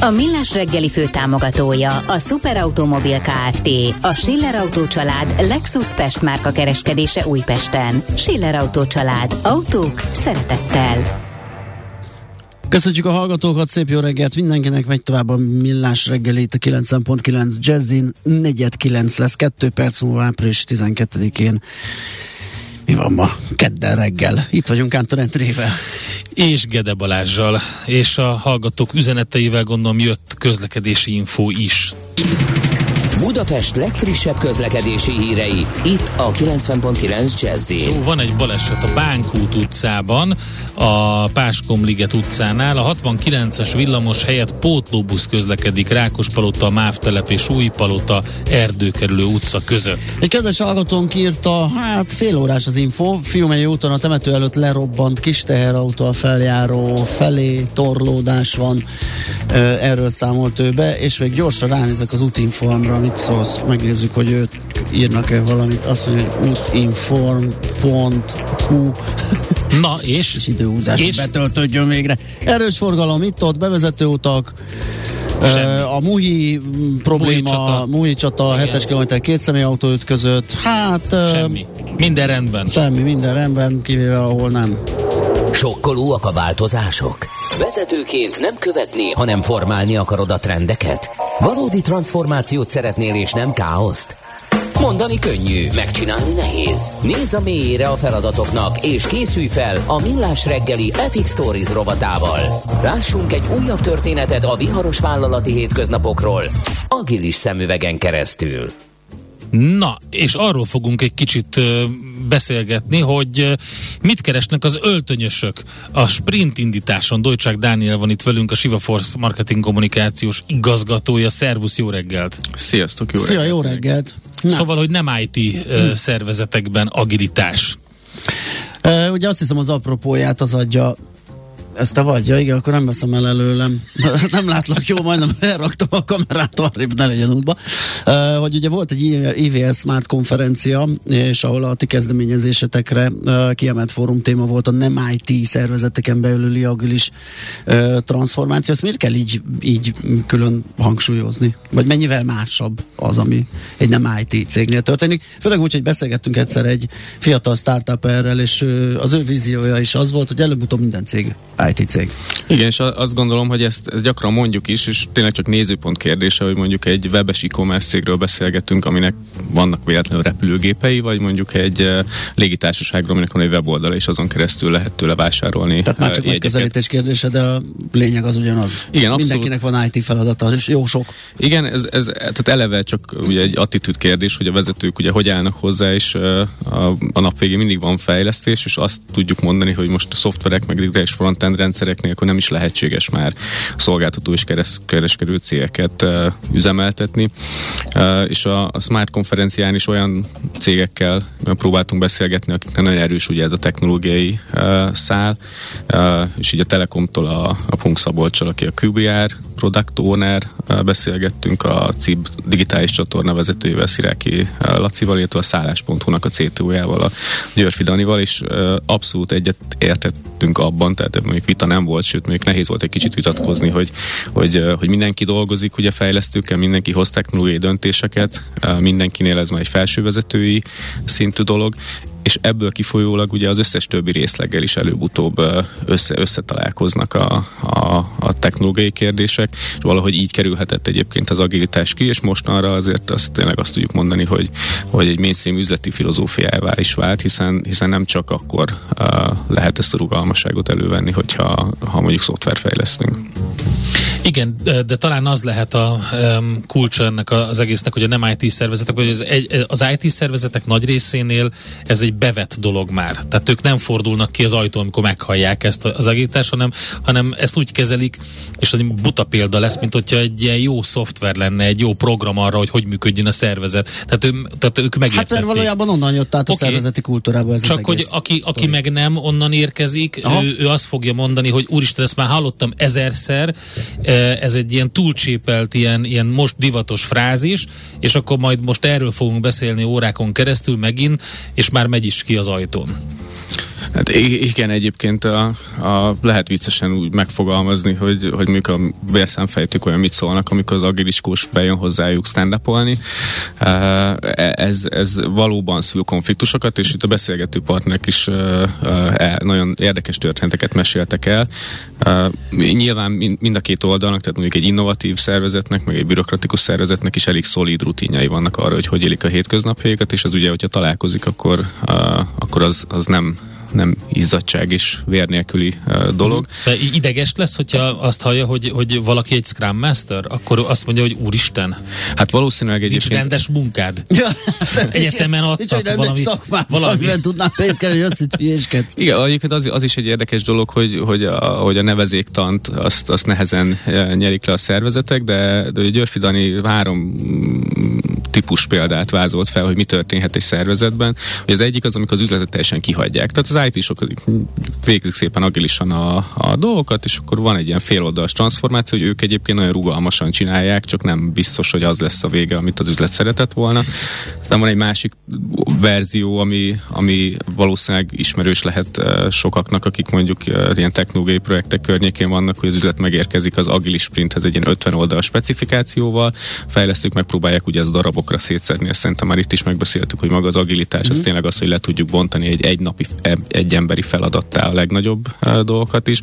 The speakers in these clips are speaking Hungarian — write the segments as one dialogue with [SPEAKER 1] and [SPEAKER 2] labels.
[SPEAKER 1] A Millás reggeli fő támogatója a Superautomobil KFT, a Schiller Auto család Lexus Pest márka kereskedése Újpesten. Schiller Auto család. Autók szeretettel.
[SPEAKER 2] Köszönjük a hallgatókat, szép jó reggelt mindenkinek, megy tovább a millás reggelét a 9.9 Jazzin, 4.9 lesz, 2 perc múlva április 12-én. Mi van ma? Kedden reggel. Itt vagyunk Kántor Entrével.
[SPEAKER 3] És Gede Balázsjal, és a hallgatók üzeneteivel gondolom jött közlekedési info is.
[SPEAKER 4] Budapest legfrissebb közlekedési hírei, itt a 90.9 jazz
[SPEAKER 3] Jó, van egy baleset a Bánkút utcában, a Páskomliget utcánál. A 69-es villamos helyett pótlóbusz közlekedik Rákospalota, Mávtelep és Újpalota erdőkerülő utca között.
[SPEAKER 2] Egy kedves hallgatónk írta, hát fél órás az info, Fiumei úton a temető előtt lerobbant kis teherautó a feljáró felé, torlódás van, erről számolt ő be, és még gyorsan ránézek az útinformra, mit szólsz, megnézzük, hogy őt írnak-e valamit, azt mondja, hogy útinform.hu
[SPEAKER 3] Na, és?
[SPEAKER 2] és időhúzás, és? betöltődjön végre. Erős forgalom itt-ott, bevezető utak, Semmi. A Muhi probléma, Muhi csata, Muhi csata 7-es kilométer két személyautó ütközött, hát...
[SPEAKER 3] Semmi. Minden rendben.
[SPEAKER 2] Semmi, minden rendben, kivéve ahol nem.
[SPEAKER 4] Sokkolóak a változások? Vezetőként nem követni, hanem formálni akarod a trendeket? Valódi transformációt szeretnél és nem káoszt? Mondani könnyű, megcsinálni nehéz. Nézz a mélyére a feladatoknak, és készülj fel a Millás reggeli Epic Stories rovatával. Lássunk egy újabb történetet a viharos vállalati hétköznapokról, agilis szemüvegen keresztül.
[SPEAKER 3] Na, és arról fogunk egy kicsit beszélgetni, hogy mit keresnek az öltönyösök a sprint indításon. Dolcsák Dániel van itt velünk, a Siva Force marketing kommunikációs igazgatója. Szervusz, jó reggelt!
[SPEAKER 5] Sziasztok, jó
[SPEAKER 2] Szia,
[SPEAKER 5] reggelt!
[SPEAKER 2] jó reggelt!
[SPEAKER 3] Na. Szóval, hogy nem IT uh, szervezetekben agilitás.
[SPEAKER 2] Uh, ugye azt hiszem az apropóját az adja ezt te vagy? Ja, igen, akkor nem veszem el előlem. nem látlak jó, majdnem elraktam a kamerát arrébb, ne legyen útba. Hogy ugye volt egy IVS Smart konferencia, és ahol a ti kezdeményezésetekre uh, kiemelt fórum téma volt a nem IT szervezeteken belüli agilis uh, transformáció. Ezt miért kell így, így külön hangsúlyozni? Vagy mennyivel másabb az, ami egy nem IT cégnél történik? Főleg úgy, hogy beszélgettünk egyszer egy fiatal startup erről, és az ő víziója is az volt, hogy előbb-utóbb minden cég IT cég.
[SPEAKER 5] Igen, és azt gondolom, hogy ezt, ezt gyakran mondjuk is, és tényleg csak nézőpont kérdése, hogy mondjuk egy webes e-commerce cégről beszélgetünk, aminek vannak véletlenül repülőgépei, vagy mondjuk egy uh, légitársaságról, aminek van egy weboldala, és azon keresztül lehet tőle vásárolni.
[SPEAKER 2] Tehát már csak uh, megközelítés kérdése, de a lényeg az ugyanaz.
[SPEAKER 5] Igen,
[SPEAKER 2] Mindenkinek van IT feladata, és jó sok.
[SPEAKER 5] Igen, ez, ez tehát eleve csak ugye egy attitűd kérdés, hogy a vezetők ugye hogy állnak hozzá, és uh, a, a nap végén mindig van fejlesztés, és azt tudjuk mondani, hogy most a szoftverek, meg digitális frontend rendszerek nélkül nem is lehetséges már szolgáltató és keres, kereskedő cégeket üzemeltetni. És a, a Smart konferencián is olyan cégekkel próbáltunk beszélgetni, akiknek nagyon erős ugye ez a technológiai szál, és így a Telekomtól a, a Punk Szabolcsal, aki a QBR product owner, beszélgettünk a CIB digitális csatorna vezetőjével, Sziráki Lacival, illetve a szállás.hu-nak a CTO-jával, a Györfi Danival, és abszolút egyet értettünk abban, tehát mondjuk vita nem volt, sőt, még nehéz volt egy kicsit vitatkozni, hogy, hogy, hogy mindenki dolgozik, ugye fejlesztőkkel, mindenki hoz technológiai döntéseket, mindenkinél ez már egy felsővezetői szintű dolog, és ebből kifolyólag ugye az összes többi részleggel is előbb-utóbb össze, összetalálkoznak a, a, a technológiai kérdések, és valahogy így kerülhetett egyébként az agilitás ki, és mostanra azért azt tényleg azt tudjuk mondani, hogy, hogy egy mainstream üzleti filozófiává is vált, hiszen, hiszen nem csak akkor uh, lehet ezt a rugalmasságot elővenni, hogyha ha mondjuk szoftver fejlesztünk.
[SPEAKER 3] Igen, de, de talán az lehet a um, kulcsa ennek az egésznek, hogy a nem IT szervezetek, vagy az, egy, az IT szervezetek nagy részénél ez egy bevett dolog már. Tehát ők nem fordulnak ki az ajtón, amikor meghallják ezt az agítást, hanem, hanem ezt úgy kezelik, és egy buta példa lesz, mint hogyha egy ilyen jó szoftver lenne, egy jó program arra, hogy hogy működjön a szervezet. Tehát, ő, tehát ők megértették.
[SPEAKER 2] Hát mert valójában onnan jött át a okay. szervezeti kultúrába ez
[SPEAKER 3] Csak hogy aki, aki meg nem onnan érkezik, ő, ő azt fogja mondani, hogy úristen, ezt már hallottam ezerszer, ez egy ilyen túlcsépelt, ilyen, ilyen most divatos frázis, és akkor majd most erről fogunk beszélni órákon keresztül megint, és már megy is ki az ajtón.
[SPEAKER 5] Hát igen, egyébként a, a, lehet viccesen úgy megfogalmazni, hogy, hogy mikor a vérszámfejtők olyan mit szólnak, amikor az agiliskós bejön hozzájuk stand ez, ez valóban szül konfliktusokat, és itt a beszélgető partnerek is e, nagyon érdekes történeteket meséltek el. Nyilván mind a két oldalnak, tehát mondjuk egy innovatív szervezetnek, meg egy bürokratikus szervezetnek is elég szolíd rutinjai vannak arra, hogy hogy élik a hétköznapjaikat, és az ugye, hogyha találkozik, akkor, akkor az, az nem nem izzadság és vér nélküli dolog.
[SPEAKER 3] De ideges lesz, hogyha azt hallja, hogy, hogy valaki egy Scrum Master, akkor azt mondja, hogy úristen.
[SPEAKER 5] Hát valószínűleg
[SPEAKER 3] egyébként... Nincs rendes munkád. Ja, Egyetemen adtak nincs,
[SPEAKER 2] valami... Szakmát, valami... tudnál pénzkelni, hogy azt.
[SPEAKER 5] Igen, egyébként az, az is egy érdekes dolog, hogy, hogy, a, hogy a nevezéktant azt, azt nehezen nyerik le a szervezetek, de, de Györfi Dani három típus példát vázolt fel, hogy mi történhet egy szervezetben. Hogy az egyik az, amikor az üzletet teljesen kihagyják. Tehát az IT-sok végzik szépen agilisan a, a dolgokat, és akkor van egy ilyen féloldalas transformáció, hogy ők egyébként nagyon rugalmasan csinálják, csak nem biztos, hogy az lesz a vége, amit az üzlet szeretett volna. Aztán van egy másik verzió, ami, ami valószínűleg ismerős lehet sokaknak, akik mondjuk ilyen technológiai projektek környékén vannak, hogy az üzlet megérkezik az agilis sprinthez egy ilyen 50 oldalas specifikációval, fejlesztők megpróbálják ugye ez darabokra szétszedni, ezt szerintem már itt is megbeszéltük, hogy maga az agilitás, mm-hmm. az mhm. tényleg az, hogy le tudjuk bontani egy egynapi, egy emberi feladattá a legnagyobb uh, dolgokat is,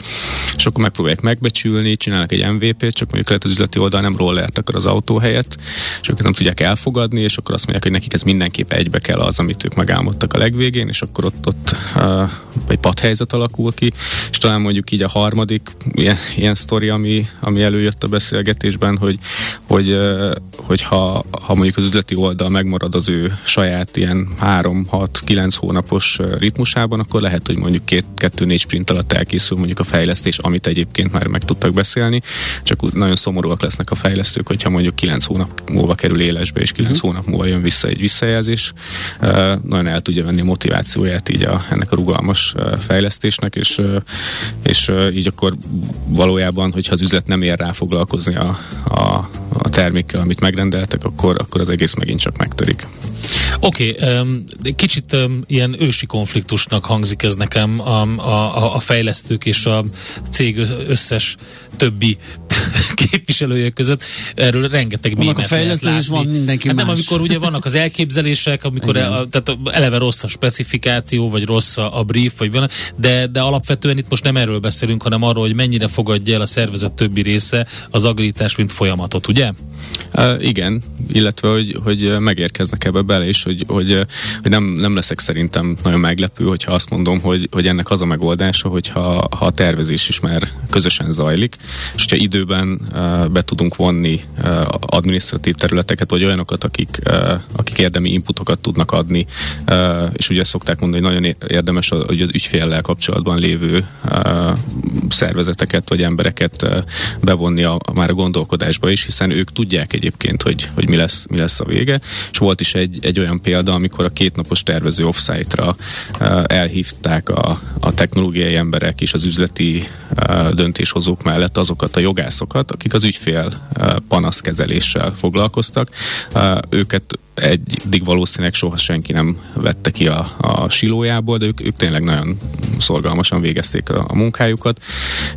[SPEAKER 5] és akkor megpróbálják megbecsülni, csinálnak egy MVP-t, csak mondjuk lehet az üzleti oldal nem rollert akar az autó helyett, és őket nem tudják elfogadni, és akkor azt mondják, hogy nekik ez mindenképp egybe kell az, amit ők megálmodtak a legvégén, és akkor ott, ott uh, egy padhelyzet alakul ki, és talán mondjuk így a harmadik ilyen, ilyen sztori, ami, ami előjött a beszélgetésben, hogy, hogy, uh, hogy ha, ha mondjuk az üzleti oldal megmarad az ő saját ilyen 3-6-9 hónapos ritmusában, akkor lehet, hogy mondjuk két, kettő-négy sprint alatt elkészül mondjuk a fejlesztés, amit egyébként már meg tudtak beszélni, csak nagyon szomorúak lesznek a fejlesztők, hogyha mondjuk 9 hónap múlva kerül élesbe, és 9 uh-huh. hónap múlva jön vissza egy visszajelzés, nagyon el tudja venni a motivációját így a, ennek a rugalmas fejlesztésnek, és, és így akkor valójában, hogyha az üzlet nem ér rá foglalkozni a, a, a termékkel, amit megrendeltek, akkor, akkor az egész megint csak megtörik.
[SPEAKER 3] Oké, okay, um, kicsit um, ilyen ősi konfliktusnak hangzik ez nekem a, a, a fejlesztők és a cég összes többi képviselője között. Erről rengeteg
[SPEAKER 2] mémet a fejlesztő is van mindenki
[SPEAKER 3] hát más. Nem, amikor ugye vannak az elképzelések, amikor a, tehát eleve rossz a specifikáció, vagy rossz a brief, vagy van, de, de alapvetően itt most nem erről beszélünk, hanem arról, hogy mennyire fogadja el a szervezet többi része az agilitás, mint folyamatot, ugye?
[SPEAKER 5] Uh, igen, illetve hogy, hogy megérkeznek ebbe bele, és hogy, hogy, hogy nem, nem leszek szerintem nagyon meglepő, hogyha azt mondom, hogy, hogy ennek az a megoldása, hogyha ha a tervezés is már közösen zajlik, és hogyha időben uh, be tudunk vonni administratív területeket, vagy olyanokat, akik, akik érdemi inputokat tudnak adni, és ugye szokták mondani, hogy nagyon érdemes, hogy az ügyféllel kapcsolatban lévő szervezeteket vagy embereket bevonni a, már a gondolkodásba is, hiszen ők tudják egyébként, hogy, hogy mi, lesz, mi lesz a vége, és volt is egy, egy olyan példa, amikor a kétnapos tervező offsite-ra elhívták a, a technológiai emberek és az üzleti döntéshozók mellett azokat a jogászokat, akik az ügyfél uh, panaszkezeléssel foglalkoztak. Uh, őket eddig valószínűleg soha senki nem vette ki a, a silójából, de ők, ők tényleg nagyon szorgalmasan végezték a, a munkájukat.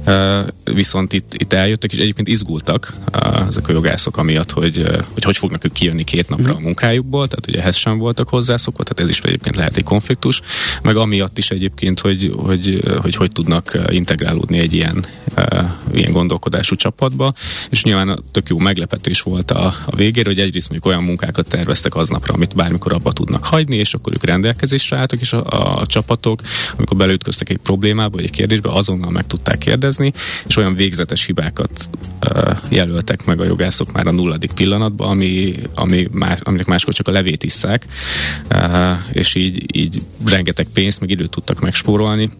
[SPEAKER 5] Uh, viszont itt, itt eljöttek, és egyébként izgultak ezek a jogászok amiatt, hogy, hogy hogy fognak ők kijönni két napra a munkájukból, tehát ugye ehhez sem voltak hozzászokva, tehát ez is egyébként lehet egy konfliktus, meg amiatt is egyébként, hogy hogy, hogy, hogy tudnak integrálódni egy ilyen, ilyen gondolkodású csapatba, és nyilván tök jó meglepetés volt a, a végére, hogy egyrészt mondjuk olyan munkákat terveztek aznapra, amit bármikor abba tudnak hagyni, és akkor ők rendelkezésre álltak, és a, a, a csapatok, amikor belütköztek egy problémába, vagy egy kérdésbe, azonnal meg tudták kérdezni, és olyan végzetes hibákat uh, jelöltek meg a jogászok már a nulladik pillanatban, ami, ami más, aminek máskor csak a levét isszák, uh, és így, így rengeteg pénzt, meg időt tudtak megspórolni,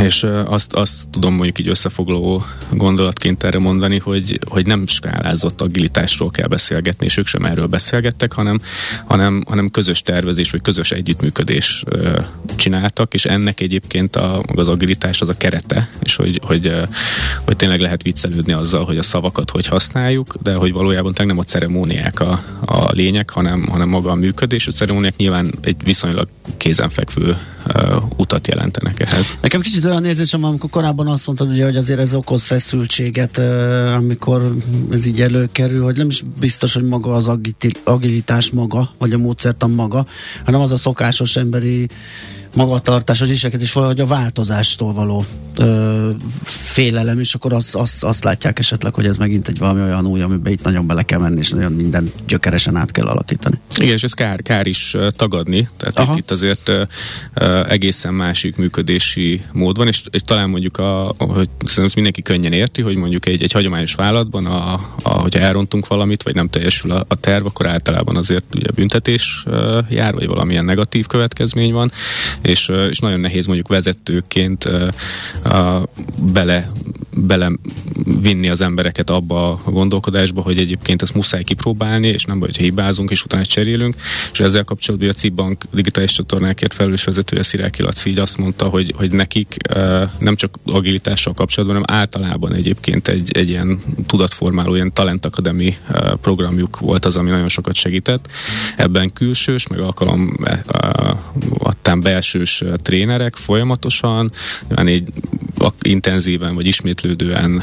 [SPEAKER 5] és azt, azt tudom mondjuk így összefoglaló gondolatként erre mondani, hogy, hogy nem skálázott agilitásról kell beszélgetni, és ők sem erről beszélgettek, hanem, hanem, hanem közös tervezés, vagy közös együttműködés csináltak, és ennek egyébként a, az agilitás az a kerete, és hogy, hogy, hogy tényleg lehet viccelődni azzal, hogy a szavakat hogy használjuk, de hogy valójában tényleg nem a ceremóniák a, a lényeg, hanem, hanem maga a működés. A ceremóniák nyilván egy viszonylag kézenfekvő uh, utat jelentenek ehhez.
[SPEAKER 2] Nekem kicsit olyan érzésem, amikor korábban azt mondtad, ugye, hogy azért ez okoz feszültséget, uh, amikor ez így előkerül, hogy nem is biztos, hogy maga az agilitás maga, vagy a módszertan maga, hanem az a szokásos emberi magatartás, az is valahogy a változástól való ö, félelem, és akkor azt, azt, azt látják esetleg, hogy ez megint egy valami olyan új, amiben itt nagyon bele kell menni, és nagyon minden gyökeresen át kell alakítani.
[SPEAKER 5] Igen, és ez kár, kár is tagadni, tehát itt, itt azért ö, ö, egészen másik működési mód van, és, és talán mondjuk, a, hogy szerintem mindenki könnyen érti, hogy mondjuk egy, egy hagyományos vállalatban, a, a, hogyha elrontunk valamit, vagy nem teljesül a, a terv, akkor általában azért ugye büntetés ö, jár, vagy valamilyen negatív következmény van, és, és nagyon nehéz mondjuk vezetőként bele bele vinni az embereket abba a gondolkodásba, hogy egyébként ezt muszáj kipróbálni, és nem baj, hogy hibázunk, és utána cserélünk. És ezzel kapcsolatban a Cibbank digitális csatornákért felelős vezetője Sziráki Laci így azt mondta, hogy, hogy nekik nem csak agilitással kapcsolatban, hanem általában egyébként egy, egy ilyen tudatformáló, ilyen Talent Academy programjuk volt az, ami nagyon sokat segített. Ebben külsős, meg alkalom adtán belsős trénerek folyamatosan, egy intenzíven vagy ismétlődően uh,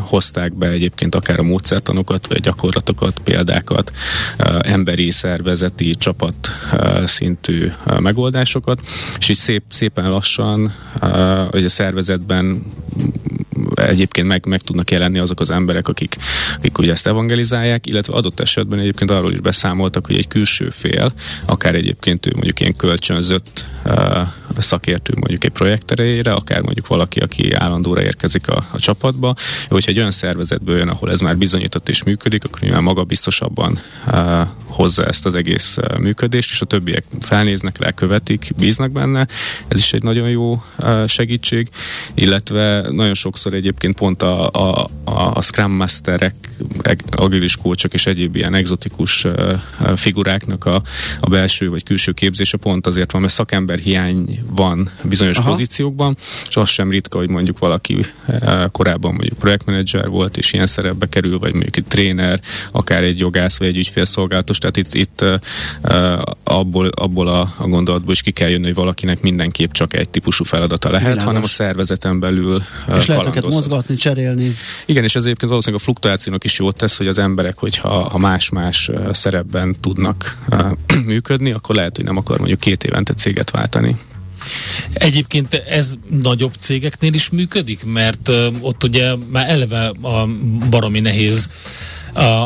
[SPEAKER 5] hozták be egyébként akár a módszertanokat, vagy gyakorlatokat, példákat, emberi, szervezeti, csapat szintű megoldásokat, és így szép, szépen lassan hogy a szervezetben egyébként meg, meg tudnak jelenni azok az emberek, akik, akik ugye ezt evangelizálják, illetve adott esetben egyébként arról is beszámoltak, hogy egy külső fél, akár egyébként ő mondjuk ilyen kölcsönzött szakértő mondjuk egy projekt erejére, akár mondjuk valaki, aki állandóra érkezik a, a csapatba, hogyha egy olyan szervezetből jön, ahol ez már bizonyított és működik, akkor nyilván maga biztosabban uh, hozza ezt az egész uh, működést, és a többiek felnéznek rá, követik, bíznak benne. Ez is egy nagyon jó uh, segítség, illetve nagyon sokszor egyébként pont a, a, a, a Scrum Masterek, agilis kócsok és egyéb ilyen egzotikus uh, figuráknak a, a belső vagy külső képzése pont azért van, mert szakember hiány van bizonyos Aha. pozíciókban, és az sem ritka, hogy mondjuk valaki uh, korábban mondjuk projektmenedzser volt, és ilyen szerepbe kerül, vagy mondjuk egy tréner, akár egy jogász, vagy egy ügyfélszolgálatos, tehát itt, itt uh, abból, abból a, a gondolatból is ki kell jönni, hogy valakinek mindenképp csak egy típusú feladata lehet, Világos. hanem a szervezeten belül
[SPEAKER 2] És lehet őket mozgatni, cserélni.
[SPEAKER 5] Igen, és ez egyébként valószínűleg a fluktuációnak is jót tesz, hogy az emberek, hogyha ha más-más szerepben tudnak működni, akkor lehet, hogy nem akar mondjuk két évente céget váltani.
[SPEAKER 3] Egyébként ez nagyobb cégeknél is működik, mert ott ugye már eleve a baromi nehéz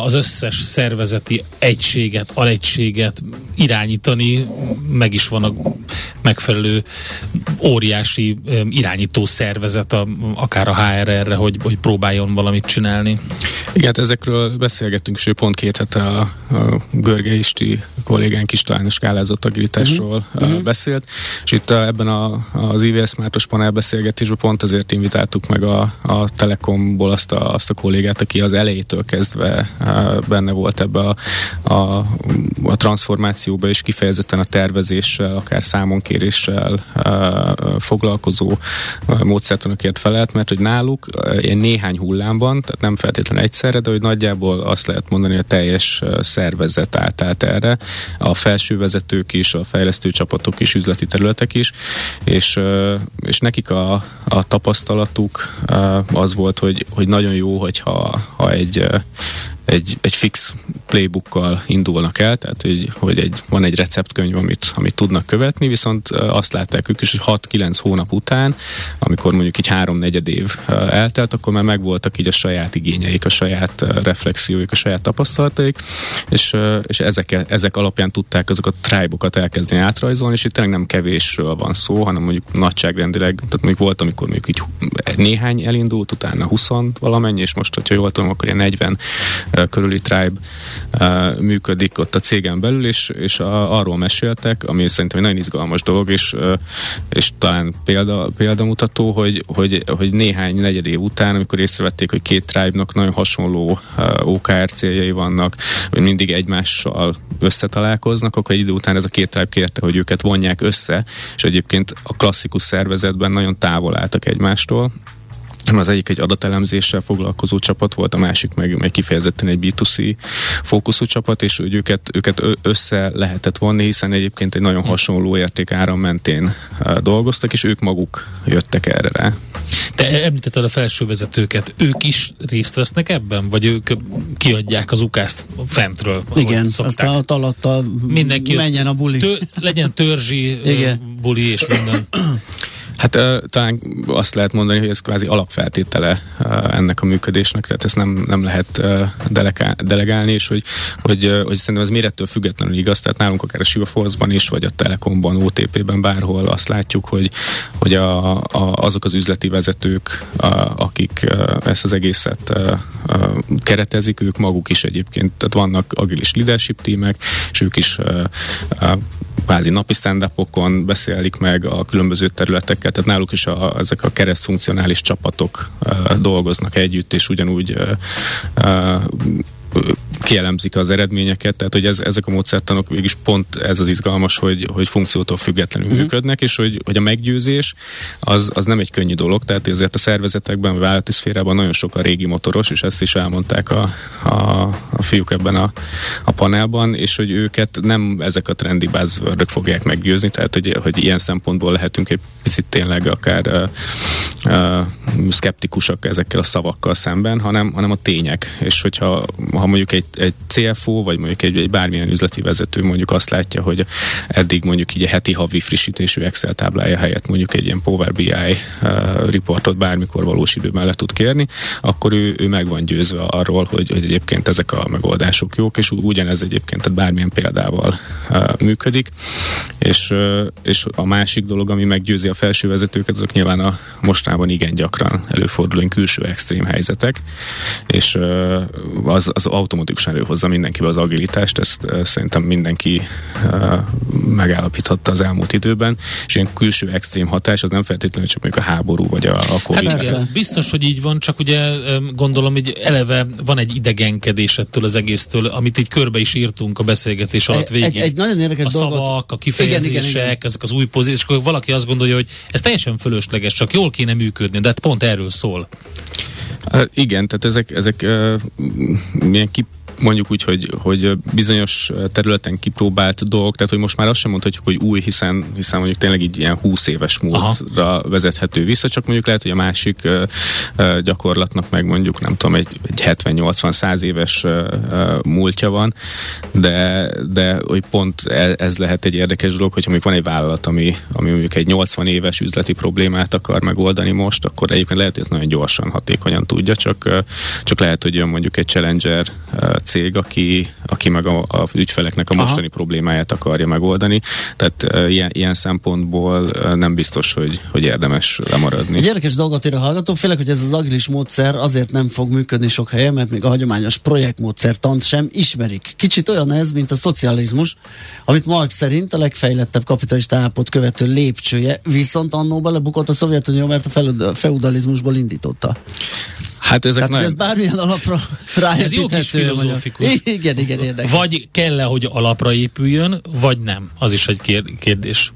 [SPEAKER 3] az összes szervezeti egységet, alegységet irányítani, meg is van a megfelelő óriási irányító szervezet, a, akár a HR-re, hogy, hogy próbáljon valamit csinálni.
[SPEAKER 5] Igen, hát ezekről beszélgettünk, és pont két hete a, a Görge Isti kollégánk is talán a skálázott agilitásról uh-huh. beszélt, és itt ebben a, az IVS Mártos panel beszélgetésben pont azért invitáltuk meg a, a Telekomból azt a, azt a kollégát, aki az elejétől kezdve benne volt ebbe a, a, a transformációba, és kifejezetten a tervezéssel, akár számonkéréssel foglalkozó módszertanokért felelt, mert hogy náluk ilyen néhány hullámban, tehát nem feltétlenül egyszerre, de hogy nagyjából azt lehet mondani, hogy a teljes szervezet állt erre, a felső vezetők is, a fejlesztő csapatok is, üzleti területek is, és, és nekik a, a tapasztalatuk az volt, hogy, hogy nagyon jó, hogyha ha egy egy, egy fix playbookkal indulnak el, tehát hogy, hogy egy, van egy receptkönyv, amit, amit tudnak követni, viszont azt látták ők is, hogy 6-9 hónap után, amikor mondjuk így három-negyed év eltelt, akkor már megvoltak így a saját igényeik, a saját reflexióik, a saját tapasztalataik, és, és ezek, ezek alapján tudták azokat a tribe-okat elkezdeni átrajzolni, és itt tényleg nem kevésről van szó, hanem mondjuk nagyságrendileg, tehát mondjuk volt, amikor mondjuk így néhány elindult, utána 20 valamennyi, és most, hogyha jól tudom, akkor ilyen 40 körüli tribe működik ott a cégen belül, és, és a, arról meséltek, ami szerintem egy nagyon izgalmas dolog, és, és talán példa, példamutató, hogy, hogy, hogy néhány negyed év után, amikor észrevették, hogy két tribe-nak nagyon hasonló OKR céljai vannak, hogy mindig egymással összetalálkoznak, akkor egy idő után ez a két tribe kérte, hogy őket vonják össze, és egyébként a klasszikus szervezetben nagyon távol álltak egymástól, az egyik egy adatelemzéssel foglalkozó csapat volt, a másik meg, meg kifejezetten egy B2C fókuszú csapat, és hogy őket, őket össze lehetett vonni, hiszen egyébként egy nagyon hasonló értékáram mentén dolgoztak, és ők maguk jöttek erre rá.
[SPEAKER 3] Te említetted a felső vezetőket, ők is részt vesznek ebben, vagy ők kiadják az ukázt fentről?
[SPEAKER 2] Igen, aztán alatta Mindenki menjen a buli. Tő,
[SPEAKER 3] legyen törzsi Igen. buli és minden.
[SPEAKER 5] Hát talán azt lehet mondani, hogy ez kvázi alapfeltétele ennek a működésnek, tehát ezt nem, nem lehet delegál, delegálni, és hogy, hogy, hogy szerintem ez mérettől függetlenül igaz, tehát nálunk akár a Sivaforce-ban is, vagy a Telekomban, OTP-ben, bárhol azt látjuk, hogy, hogy a, a, azok az üzleti vezetők, a, akik ezt az egészet uh, uh, keretezik, ők maguk is egyébként, tehát vannak agilis leadership tímek, és ők is uh, uh, kvázi napi stand beszélik meg a különböző területeket, tehát náluk is a, ezek a keresztfunkcionális csapatok dolgoznak együtt, és ugyanúgy kielemzik az eredményeket, tehát hogy ez, ezek a módszertanok végig pont ez az izgalmas, hogy, hogy funkciótól függetlenül uh-huh. működnek, és hogy, hogy a meggyőzés az, az nem egy könnyű dolog, tehát azért a szervezetekben, a vállalati szférában nagyon sok a régi motoros, és ezt is elmondták a, a, a fiúk ebben a, a panelban, és hogy őket nem ezek a trendi buzzword fogják meggyőzni, tehát hogy, hogy ilyen szempontból lehetünk egy picit tényleg akár uh, uh, szkeptikusak ezekkel a szavakkal szemben, hanem, hanem a tények, és hogyha ha mondjuk egy, egy CFO, vagy mondjuk egy, egy bármilyen üzleti vezető mondjuk azt látja, hogy eddig mondjuk így a heti havi frissítésű Excel táblája helyett mondjuk egy ilyen Power BI uh, riportot bármikor valós időben le tud kérni, akkor ő, ő meg van győzve arról, hogy, hogy egyébként ezek a megoldások jók, és ugyanez egyébként tehát bármilyen példával uh, működik. És, uh, és a másik dolog, ami meggyőzi a felső vezetőket, azok nyilván a mostában igen gyakran előforduló külső extrém helyzetek, és uh, az, az automatikusan előhozza mindenkibe az agilitást, ezt szerintem mindenki megállapíthatta az elmúlt időben, és ilyen külső extrém hatás az nem feltétlenül csak mondjuk a háború vagy a, a Covid.
[SPEAKER 3] Hát biztos, hogy így van, csak ugye gondolom, hogy eleve van egy idegenkedés ettől az egésztől, amit így körbe is írtunk a beszélgetés alatt végig.
[SPEAKER 2] Egy, egy nagyon érdekes
[SPEAKER 3] a
[SPEAKER 2] dolgot.
[SPEAKER 3] szavak, a kifejezések, igen, igen, igen. ezek az új pozíciók, akkor valaki azt gondolja, hogy ez teljesen fölösleges, csak jól kéne működni, de hát pont erről szól.
[SPEAKER 5] Uh, igen, tehát ezek, ezek uh, milyen kip mondjuk úgy, hogy, hogy bizonyos területen kipróbált dolgok, tehát hogy most már azt sem mondhatjuk, hogy új, hiszen, hiszen mondjuk tényleg így ilyen 20 éves múltra Aha. vezethető vissza, csak mondjuk lehet, hogy a másik gyakorlatnak meg mondjuk nem tudom, egy, egy 70-80-100 éves múltja van, de, de hogy pont ez, ez lehet egy érdekes dolog, hogyha mondjuk van egy vállalat, ami, ami mondjuk egy 80 éves üzleti problémát akar megoldani most, akkor egyébként lehet, hogy ez nagyon gyorsan, hatékonyan tudja, csak, csak lehet, hogy jön mondjuk egy challenger cég, aki, aki meg a, a ügyfeleknek a mostani Aha. problémáját akarja megoldani. Tehát ilyen, ilyen szempontból nem biztos, hogy, hogy érdemes lemaradni.
[SPEAKER 2] Egy érdekes dolgot ér a hallgató, félek, hogy ez az agilis módszer azért nem fog működni sok helyen, mert még a hagyományos projektmódszertant sem ismerik. Kicsit olyan ez, mint a szocializmus, amit Marx szerint a legfejlettebb kapitalista állapot követő lépcsője, viszont annó belebukott a Szovjetunió, mert a feudalizmusból indította.
[SPEAKER 5] Hát ezek
[SPEAKER 2] Tehát, ez bármilyen alapra ráépíthető.
[SPEAKER 3] Ez jó kis filozófikus.
[SPEAKER 2] Igen, igen, érdekes.
[SPEAKER 3] Vagy kell-e, hogy alapra épüljön, vagy nem? Az is egy kérdés.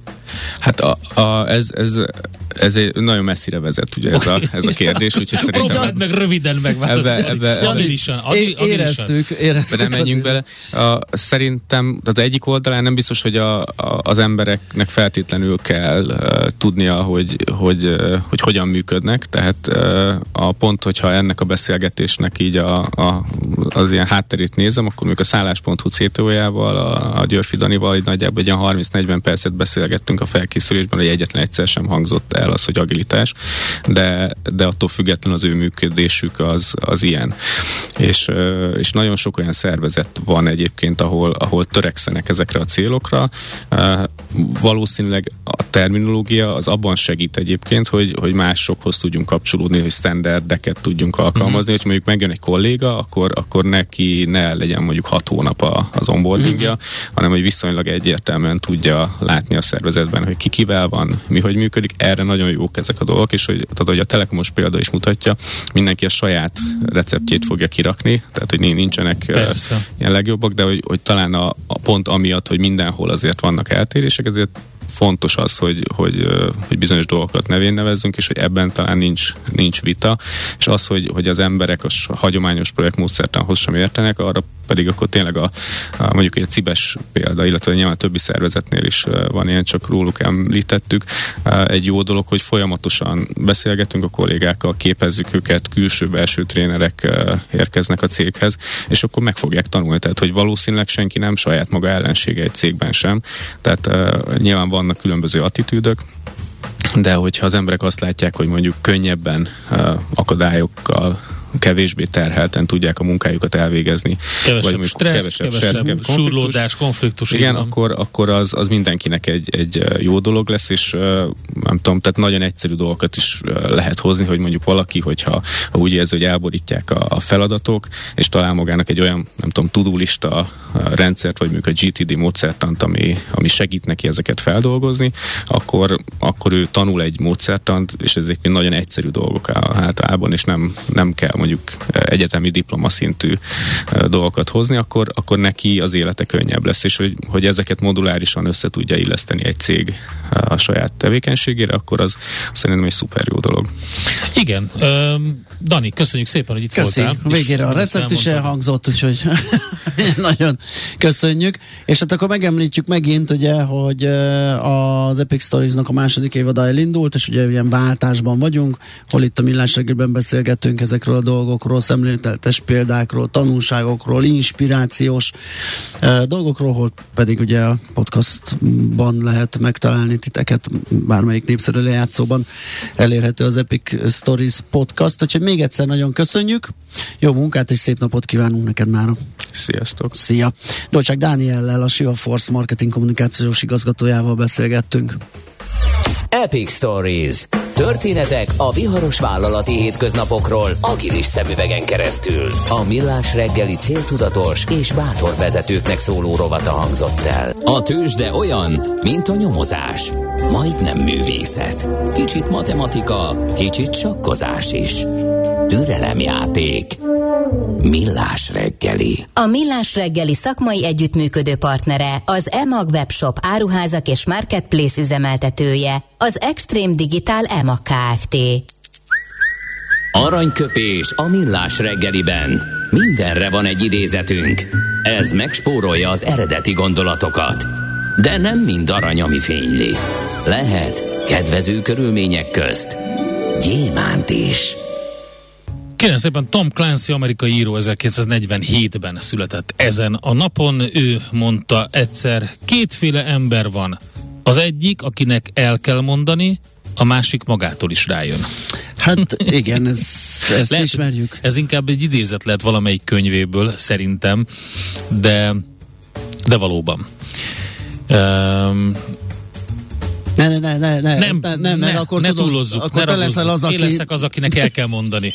[SPEAKER 5] Hát a, a, ez, ez ez egy nagyon messzire vezet ugye ez, a, ez a kérdés, úgyhogy szerintem...
[SPEAKER 3] Próbáld meg röviden megválaszolni.
[SPEAKER 5] Ebbe- ebbe- ebbe-.
[SPEAKER 2] Éreztük, éreztük.
[SPEAKER 5] De nem menjünk bele. A, szerintem az egyik oldalán nem biztos, hogy a, a, az embereknek feltétlenül kell uh, tudnia, hogy, hogy, uh, hogy hogyan működnek, tehát uh, a pont, hogyha ennek a beszélgetésnek így a, a, az ilyen hátterét nézem, akkor mondjuk a szállás.hu CTO-jával, a, a Györfi Danival így nagyjából egy ilyen 30-40 percet beszélgettünk a felkészülésben, hogy egyetlen egyszer sem hangzott el az, hogy agilitás, de, de attól független az ő működésük az, az ilyen. És, és nagyon sok olyan szervezet van egyébként, ahol, ahol törekszenek ezekre a célokra. Valószínűleg a terminológia az abban segít egyébként, hogy, hogy másokhoz tudjunk kapcsolódni, hogy standardeket tudjunk alkalmazni, uh-huh. hogy mondjuk megjön egy kolléga, akkor, akkor neki ne legyen mondjuk hat hónap a- az onboardingja, uh-huh. hanem hogy viszonylag egyértelműen tudja látni a szervezetben, hogy ki kivel van, mi hogy működik. Erre nagyon jók ezek a dolgok, és hogy, tehát, hogy a telekomos példa is mutatja, mindenki a saját receptjét fogja kirakni, tehát hogy nincsenek
[SPEAKER 3] Persze.
[SPEAKER 5] ilyen legjobbak, de hogy, hogy talán a, a pont amiatt, hogy mindenhol azért vannak eltérések, ezért fontos az, hogy, hogy, hogy bizonyos dolgokat nevén nevezzünk, és hogy ebben talán nincs, nincs vita, és az, hogy, hogy az emberek a hagyományos projektmódszertanhoz sem értenek, arra pedig akkor tényleg a, a mondjuk egy cibes példa, illetve nyilván többi szervezetnél is van ilyen, csak róluk említettük. Egy jó dolog, hogy folyamatosan beszélgetünk a kollégákkal, képezzük őket, külső-belső trénerek érkeznek a céghez, és akkor meg fogják tanulni. Tehát, hogy valószínűleg senki nem saját maga ellensége egy cégben sem. Tehát nyilván vannak különböző attitűdök, de hogyha az emberek azt látják, hogy mondjuk könnyebben akadályokkal kevésbé terhelten tudják a munkájukat elvégezni.
[SPEAKER 3] Kevesebb
[SPEAKER 5] amikor
[SPEAKER 3] stressz, kevesebb, kevesebb
[SPEAKER 5] konfliktus.
[SPEAKER 3] surlódás, konfliktus.
[SPEAKER 5] Igen,
[SPEAKER 3] van.
[SPEAKER 5] akkor, akkor az, az mindenkinek egy, egy jó dolog lesz, és nem tudom, tehát nagyon egyszerű dolgokat is lehet hozni, hogy mondjuk valaki, hogyha ha úgy érzi, hogy elborítják a, a feladatok, és talál magának egy olyan, nem tudom, tudulista rendszert, vagy mondjuk a GTD módszertant, ami, ami segít neki ezeket feldolgozni, akkor, akkor ő tanul egy módszertant, és ezek nagyon egyszerű dolgok általában, és nem, nem kell mondjuk egyetemi diplomaszintű ö, dolgokat hozni, akkor, akkor neki az élete könnyebb lesz, és hogy, hogy ezeket modulárisan össze tudja illeszteni egy cég a saját tevékenységére, akkor az szerintem egy szuper jó dolog.
[SPEAKER 3] Igen. Dani, köszönjük szépen, hogy itt
[SPEAKER 2] Köszi.
[SPEAKER 3] voltál.
[SPEAKER 2] Végére a recept is elhangzott, úgyhogy nagyon köszönjük. És hát akkor megemlítjük megint, ugye, hogy az Epic Stories-nak a második évada elindult, és ugye ilyen váltásban vagyunk, hol itt a millás reggelben beszélgetünk ezekről a dolgokról, szemléltetes példákról, tanulságokról, inspirációs dolgokról, hol pedig ugye a podcastban lehet megtalálni titeket, bármelyik népszerű lejátszóban elérhető az Epic Stories podcast, úgyhogy még egyszer nagyon köszönjük, jó munkát és szép napot kívánunk neked már.
[SPEAKER 5] Sziasztok!
[SPEAKER 2] Szia! Dolcsák Dániellel, a Siva Force marketing kommunikációs igazgatójával beszélgettünk.
[SPEAKER 4] Epic Stories. Történetek a viharos vállalati hétköznapokról agilis szemüvegen keresztül. A millás reggeli céltudatos és bátor vezetőknek szóló rovata hangzott el. A tőzsde olyan, mint a nyomozás. Majdnem művészet. Kicsit matematika, kicsit sakkozás is. Türelemjáték. Millás reggeli.
[SPEAKER 1] A Millás reggeli szakmai együttműködő partnere, az EMAG webshop áruházak és marketplace üzemeltetője, az Extreme Digital EMAG Kft.
[SPEAKER 4] Aranyköpés a millás reggeliben. Mindenre van egy idézetünk. Ez megspórolja az eredeti gondolatokat. De nem mind arany, ami fényli. Lehet kedvező körülmények közt gyémánt is.
[SPEAKER 3] Kérem szépen, Tom Clancy, amerikai író 1947-ben született ezen a napon. Ő mondta egyszer, kétféle ember van. Az egyik, akinek el kell mondani, a másik magától is rájön.
[SPEAKER 2] Hát igen, ez, ezt
[SPEAKER 3] Lehet,
[SPEAKER 2] ismerjük.
[SPEAKER 3] Ez inkább egy idézet lehet valamelyik könyvéből, szerintem, de, de valóban. Um,
[SPEAKER 2] Ne, ne, ne, ne, ne,
[SPEAKER 3] nem,
[SPEAKER 2] ezt ne, nem, mert
[SPEAKER 3] ne,
[SPEAKER 2] akkor
[SPEAKER 3] ne
[SPEAKER 2] tudod,
[SPEAKER 3] túlozzuk,
[SPEAKER 2] akkor
[SPEAKER 3] ne
[SPEAKER 2] te leszel az,
[SPEAKER 3] Én
[SPEAKER 2] aki...
[SPEAKER 3] leszek az, akinek el kell mondani.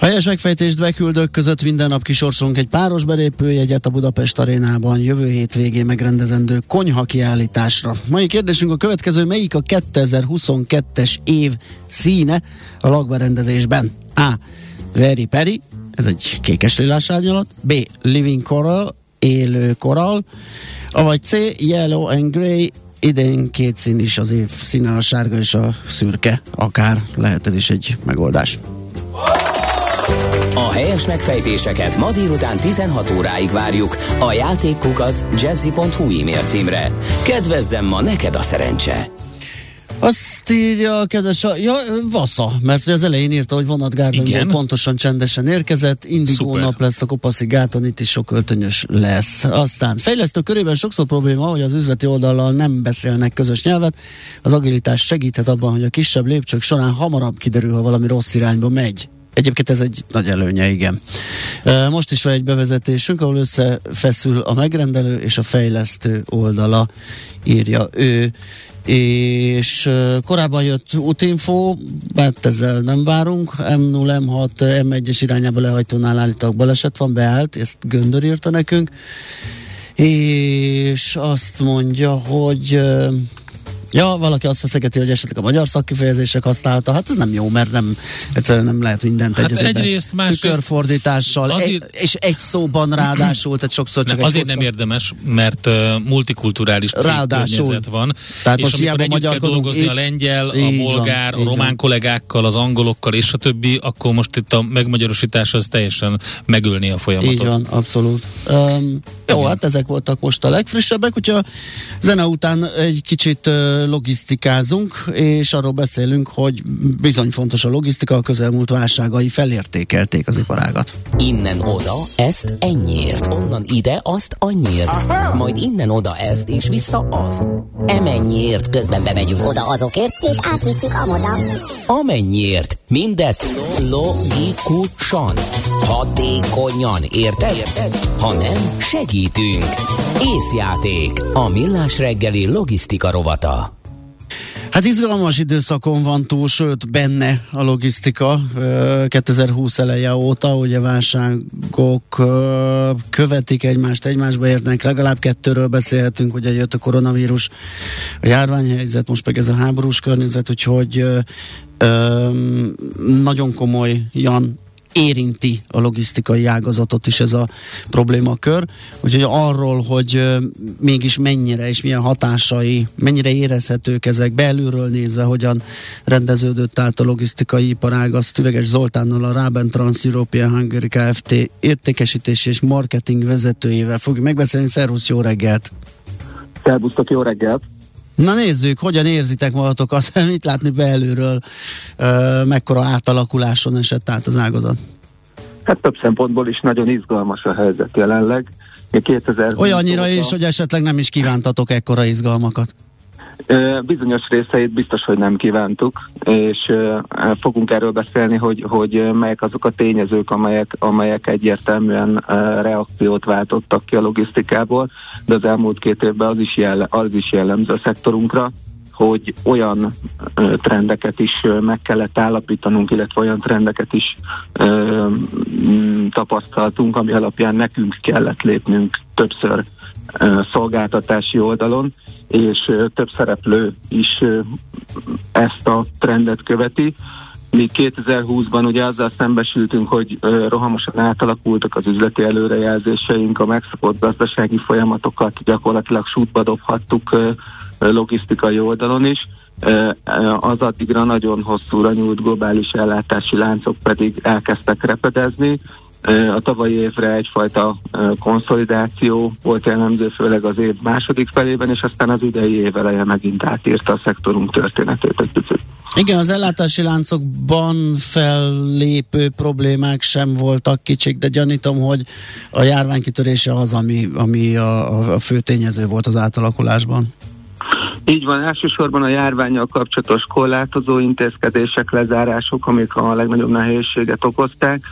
[SPEAKER 2] Helyes megfejtést beküldők között minden nap kisorsolunk egy páros belépőjegyet a Budapest arénában jövő hét végén megrendezendő konyha kiállításra. Mai kérdésünk a következő, melyik a 2022-es év színe a lakberendezésben? A. Very Peri, ez egy kékes lilás árnyalat, B. Living Coral, élő koral, vagy C. Yellow and Grey, idén két szín is az év színe, a sárga és a szürke, akár lehet ez is egy megoldás.
[SPEAKER 4] A helyes megfejtéseket ma délután 16 óráig várjuk a játékkukac jazzy.hu e-mail címre. Kedvezzem ma neked a szerencse!
[SPEAKER 2] Azt írja a kedves, a, ja, Vasza, mert az elején írta, hogy vonatgárdonyból pontosan csendesen érkezett, indigó nap lesz a Kopaszi gáton, itt is sok öltönyös lesz. Aztán fejlesztő körében sokszor probléma, hogy az üzleti oldallal nem beszélnek közös nyelvet, az agilitás segíthet abban, hogy a kisebb lépcsők során hamarabb kiderül, ha valami rossz irányba megy. Egyébként ez egy nagy előnye, igen. Most is van egy bevezetésünk, ahol összefeszül a megrendelő és a fejlesztő oldala, írja ő. És korábban jött útinfo, hát ezzel nem várunk, M0, M6, M1-es irányába lehajtónál állítólag baleset van, beállt, ezt Göndör írta nekünk, és azt mondja, hogy Ja, valaki azt feszegeti, hogy esetleg a magyar szakkifejezések használata, hát ez nem jó, mert nem, egyszerűen nem lehet mindent hát
[SPEAKER 3] egyrészt, másrészt
[SPEAKER 2] tükörfordítással, azért, egy, és egy szóban ráadásul, tehát sokszor csak
[SPEAKER 3] nem, Azért nem érdemes, mert uh, multikulturális környezet van, tehát és most amikor együtt kell dolgozni itt, a lengyel, a bolgár, van, a román van. kollégákkal, az angolokkal és a többi, akkor most itt a megmagyarosítás az teljesen megölni a folyamatot.
[SPEAKER 2] Így van, abszolút. Um, jó, Igen. hát ezek voltak most a legfrissebbek, hogyha zene után egy kicsit uh, logisztikázunk, és arról beszélünk, hogy bizony fontos a logisztika, a közelmúlt válságai felértékelték az iparágat.
[SPEAKER 4] Innen oda, ezt ennyiért, onnan ide, azt annyiért, Aha. majd innen oda ezt, és vissza azt. Emennyiért közben bemegyünk oda azokért, és átvisszük amoda. Amennyiért, mindezt logikusan, hatékonyan, érted? érted? Ha nem, segítünk. Észjáték, a millás reggeli logisztika rovata.
[SPEAKER 2] Hát izgalmas időszakon van túl, sőt benne a logisztika 2020 eleje óta, ugye válságok követik egymást, egymásba érnek, legalább kettőről beszélhetünk, ugye jött a koronavírus, a járványhelyzet, most meg ez a háborús környezet, úgyhogy nagyon komolyan érinti a logisztikai ágazatot is ez a problémakör. Úgyhogy arról, hogy mégis mennyire és milyen hatásai, mennyire érezhetők ezek belülről nézve, hogyan rendeződött át a logisztikai iparág, azt Üveges Zoltánnal a Raben Trans European Hungary Kft. értékesítési és marketing vezetőjével fogjuk megbeszélni. Szervusz, jó reggelt!
[SPEAKER 6] Szervusztok, jó reggelt!
[SPEAKER 2] Na nézzük, hogyan érzitek magatokat, mit látni belülről, mekkora átalakuláson esett át az ágazat?
[SPEAKER 6] Hát több szempontból is nagyon izgalmas a helyzet jelenleg.
[SPEAKER 2] 2000 Olyannyira is, hogy esetleg nem is kívántatok ekkora izgalmakat.
[SPEAKER 6] Bizonyos részeit biztos, hogy nem kívántuk, és fogunk erről beszélni, hogy, hogy melyek azok a tényezők, amelyek, amelyek egyértelműen reakciót váltottak ki a logisztikából, de az elmúlt két évben az is, jelle, az is jellemző a szektorunkra, hogy olyan trendeket is meg kellett állapítanunk, illetve olyan trendeket is ö, m, tapasztaltunk, ami alapján nekünk kellett lépnünk többször szolgáltatási oldalon, és több szereplő is ezt a trendet követi. Mi 2020-ban ugye azzal szembesültünk, hogy rohamosan átalakultak az üzleti előrejelzéseink, a megszokott gazdasági folyamatokat gyakorlatilag sútba dobhattuk logisztikai oldalon is. Az addigra nagyon hosszúra nyúlt globális ellátási láncok pedig elkezdtek repedezni. A tavalyi évre egyfajta konszolidáció volt jellemző, főleg az év második felében, és aztán az idei év eleje megint átírta a szektorunk történetét egy picit.
[SPEAKER 2] Igen, az ellátási láncokban fellépő problémák sem voltak kicsik, de gyanítom, hogy a járványkitörése az, ami, ami a, a fő tényező volt az átalakulásban.
[SPEAKER 6] Így van, elsősorban a járványjal kapcsolatos korlátozó intézkedések, lezárások, amik a legnagyobb nehézséget okozták,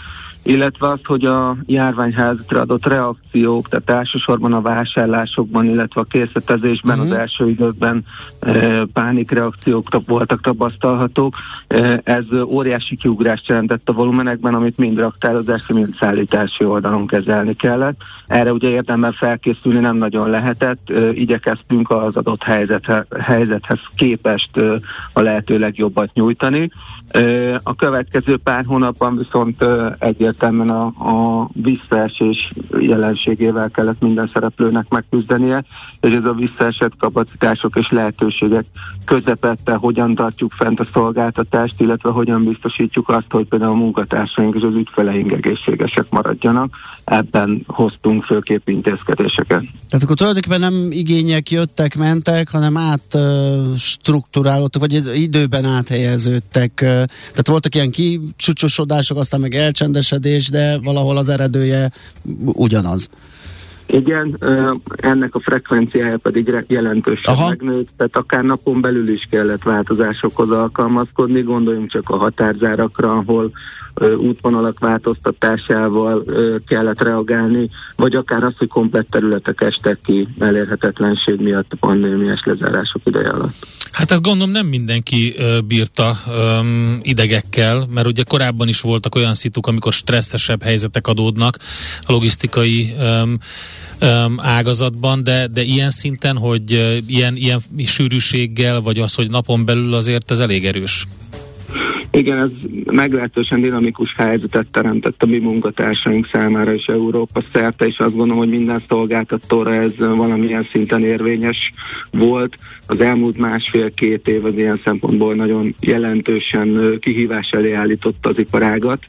[SPEAKER 6] illetve az, hogy a járványhelyzetre adott reakciók, tehát elsősorban a vásárlásokban, illetve a készletezésben uh-huh. az első időkben e, pánikreakciók voltak tapasztalhatók. E, ez óriási kiugrást jelentett a volumenekben, amit mind raktározási, mind szállítási oldalon kezelni kellett. Erre ugye érdemben felkészülni nem nagyon lehetett, e, igyekeztünk az adott helyzethez, helyzethez képest e, a lehető legjobbat nyújtani. A következő pár hónapban viszont egyért egyértelműen a, a visszaesés jelenségével kellett minden szereplőnek megküzdenie, és ez a visszaesett kapacitások és lehetőségek közepette hogyan tartjuk fent a szolgáltatást, illetve hogyan biztosítjuk azt, hogy például a munkatársaink és az ügyfeleink egészségesek maradjanak. Ebben hoztunk főképp intézkedéseket.
[SPEAKER 2] Tehát akkor tulajdonképpen nem igények jöttek, mentek, hanem át uh, struktúrálódtak, vagy időben áthelyeződtek. Tehát voltak ilyen kicsúcsosodások, aztán meg elcsendesedés, de valahol az eredője ugyanaz.
[SPEAKER 6] Igen, ennek a frekvenciája pedig jelentősen Aha. megnőtt, tehát akár napon belül is kellett változásokhoz alkalmazkodni, gondoljunk csak a határzárakra, ahol útvonalak változtatásával kellett reagálni, vagy akár az, hogy komplett területek estek ki elérhetetlenség miatt a pandémiás lezárások ideje alatt.
[SPEAKER 3] Hát ezt gondolom nem mindenki bírta um, idegekkel, mert ugye korábban is voltak olyan szituk, amikor stresszesebb helyzetek adódnak a logisztikai um, um, ágazatban, de, de ilyen szinten, hogy ilyen, ilyen sűrűséggel, vagy az, hogy napon belül azért ez elég erős.
[SPEAKER 6] Igen, ez meglehetősen dinamikus helyzetet teremtett a mi munkatársaink számára és Európa szerte, és azt gondolom, hogy minden szolgáltatóra ez valamilyen szinten érvényes volt. Az elmúlt másfél-két év az ilyen szempontból nagyon jelentősen kihívás elé állította az iparágat,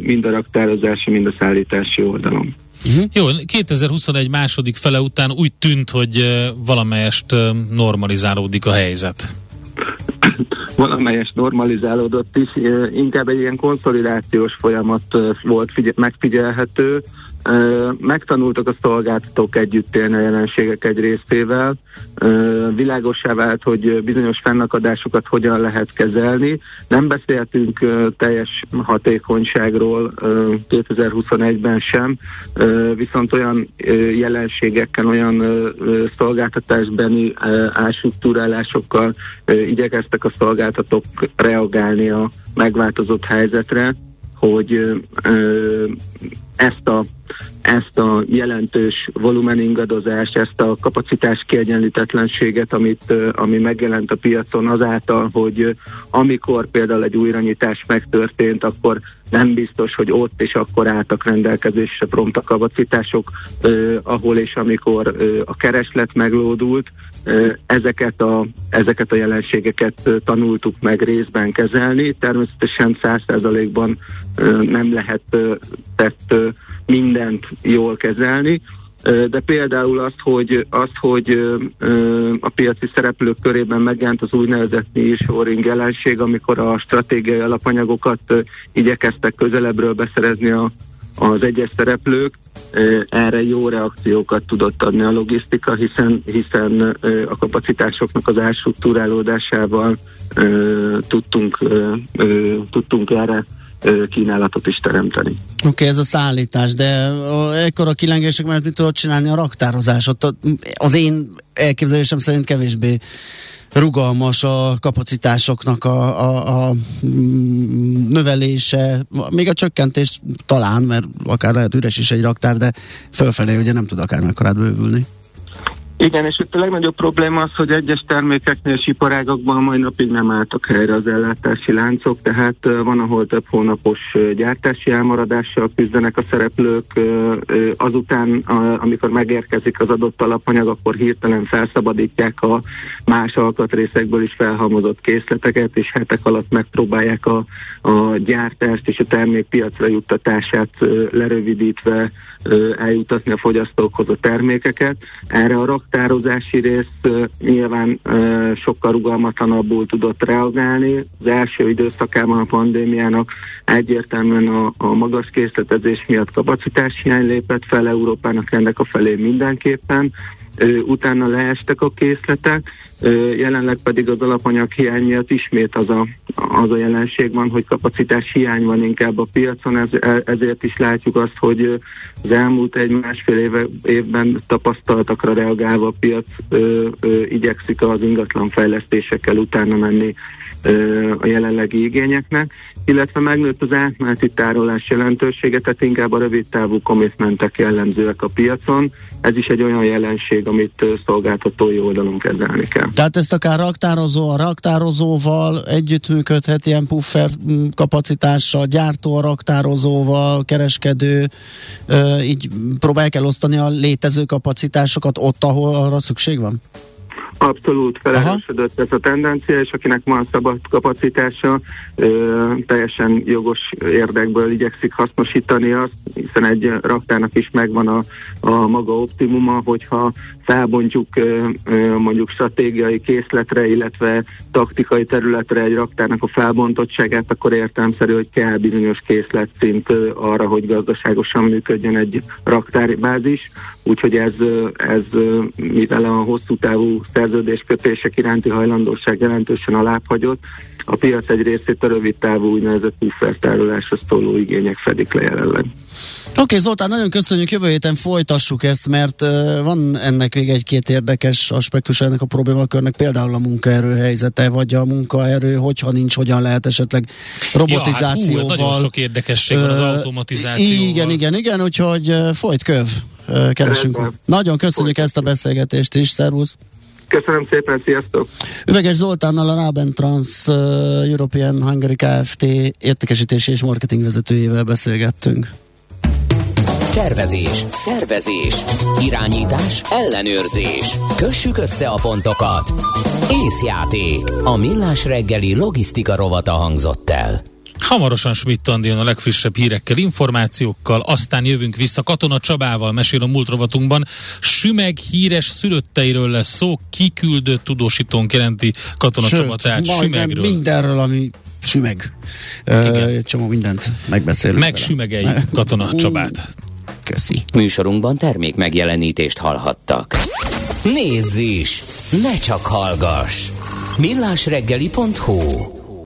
[SPEAKER 6] mind a raktározási, mind a szállítási oldalon.
[SPEAKER 3] Uh-huh. Jó, 2021 második fele után úgy tűnt, hogy valamelyest normalizálódik a helyzet
[SPEAKER 6] valamelyes normalizálódott is, inkább egy ilyen konszolidációs folyamat volt figyel- megfigyelhető, Megtanultak a szolgáltatók együtt élni a jelenségek egy részével. Világosá vált, hogy bizonyos fennakadásokat hogyan lehet kezelni. Nem beszéltünk teljes hatékonyságról 2021-ben sem, viszont olyan jelenségekkel, olyan szolgáltatásbeni ástruktúrálásokkal igyekeztek a szolgáltatók reagálni a megváltozott helyzetre, hogy ezt a, ezt a jelentős volumeningadozást, ezt a kapacitás kiegyenlítetlenséget, amit, ami megjelent a piacon azáltal, hogy amikor például egy újranyitás megtörtént, akkor nem biztos, hogy ott és akkor álltak rendelkezésre prompt a kapacitások, ahol és amikor a kereslet meglódult, ezeket, a, ezeket a jelenségeket tanultuk meg részben kezelni. Természetesen száz százalékban nem lehet tett mindent jól kezelni, de például azt, hogy, azt, hogy a piaci szereplők körében megjelent az úgynevezett nearshoring jelenség, amikor a stratégiai alapanyagokat igyekeztek közelebbről beszerezni a, az egyes szereplők, erre jó reakciókat tudott adni a logisztika, hiszen, hiszen a kapacitásoknak az ástruktúrálódásával tudtunk, tudtunk erre kínálatot is teremteni.
[SPEAKER 2] Oké, okay, ez a szállítás, de ekkor a kilengések mellett mit tudod csinálni a raktározásot? Az én elképzelésem szerint kevésbé rugalmas a kapacitásoknak a, a, a mm, növelése, még a csökkentés talán, mert akár lehet üres is egy raktár, de fölfelé ugye nem tud akár mekkorát bővülni.
[SPEAKER 6] Igen, és itt a legnagyobb probléma az, hogy egyes termékeknél és iparágakban mai napig nem álltak helyre az ellátási láncok, tehát van, ahol több hónapos gyártási elmaradással küzdenek a szereplők, azután, amikor megérkezik az adott alapanyag, akkor hirtelen felszabadítják a más alkatrészekből is felhalmozott készleteket, és hetek alatt megpróbálják a, a gyártást és a termék piacra juttatását lerövidítve eljutatni a fogyasztókhoz a termékeket. Erre a raktározási rész nyilván sokkal rugalmatlanabbul tudott reagálni. Az első időszakában a pandémiának egyértelműen a, a magas készletezés miatt kapacitás hiány lépett fel Európának ennek a felé mindenképpen, utána leestek a készletek, jelenleg pedig az alapanyag hiány miatt ismét az a, az a jelenség van, hogy kapacitás hiány van inkább a piacon, ez, e, ezért is látjuk azt, hogy az elmúlt egy-másfél éve, évben tapasztaltakra reagálva a piac ö, ö, igyekszik az ingatlan fejlesztésekkel utána menni a jelenlegi igényeknek, illetve megnőtt az átmeneti tárolás jelentősége, tehát inkább a rövid távú commitmentek jellemzőek a piacon. Ez is egy olyan jelenség, amit szolgáltatói oldalon kezelni kell.
[SPEAKER 2] Tehát ezt akár raktározó a raktározóval együttműködhet ilyen puffer kapacitással, gyártó a raktározóval, kereskedő, így próbálják elosztani a létező kapacitásokat ott, ahol arra szükség van?
[SPEAKER 6] Abszolút felerősödött ez a tendencia, és akinek van szabad kapacitása, ö, teljesen jogos érdekből igyekszik hasznosítani azt, hiszen egy raktárnak is megvan a, a maga optimuma, hogyha felbontjuk mondjuk stratégiai készletre, illetve taktikai területre egy raktárnak a felbontottságát, akkor értelmszerű, hogy kell bizonyos készletszint arra, hogy gazdaságosan működjön egy raktárbázis. Úgyhogy ez, ez mivel a hosszú távú szerződéskötések iránti hajlandóság jelentősen alábbhagyott, a piac egy részét a rövid távú úgynevezett puffertárolásra szóló igények fedik le jelenleg.
[SPEAKER 2] Oké, okay, Zoltán, nagyon köszönjük, jövő héten folytassuk ezt, mert uh, van ennek még egy-két érdekes aspektus ennek a problémakörnek, például a munkaerő helyzete, vagy a munkaerő, hogyha nincs, hogyan lehet esetleg robotizációval. Ja, hát hú,
[SPEAKER 3] nagyon sok érdekesség van az automatizációval.
[SPEAKER 2] Igen, igen, igen, úgyhogy uh, folyt köv, uh, keresünk. Nagyon köszönjük Folyt. ezt a beszélgetést is, szervusz!
[SPEAKER 6] Köszönöm szépen, sziasztok!
[SPEAKER 2] Üveges Zoltánnal a Raben Trans uh, European Hungary Kft. értékesítési és marketing vezetőjével beszélgettünk.
[SPEAKER 4] Tervezés, szervezés, irányítás, ellenőrzés. Kössük össze a pontokat. Észjáték. A millás reggeli logisztika rovata hangzott el.
[SPEAKER 3] Hamarosan Schmidt Andi a legfrissebb hírekkel, információkkal, aztán jövünk vissza Katona Csabával, mesél a múlt rovatunkban. Sümeg híres szülötteiről lesz szó, kiküldött tudósítónk jelenti Katona Sőt, Csaba, tehát Sümegről.
[SPEAKER 2] mindenről, ami sümeg. Uh, csomó mindent megbeszélünk.
[SPEAKER 3] Megsümegeljük Katona Csabát.
[SPEAKER 2] Köszi.
[SPEAKER 4] Műsorunkban termék megjelenítést hallhattak. Nézz is! Ne csak hallgass! millásreggeli.hu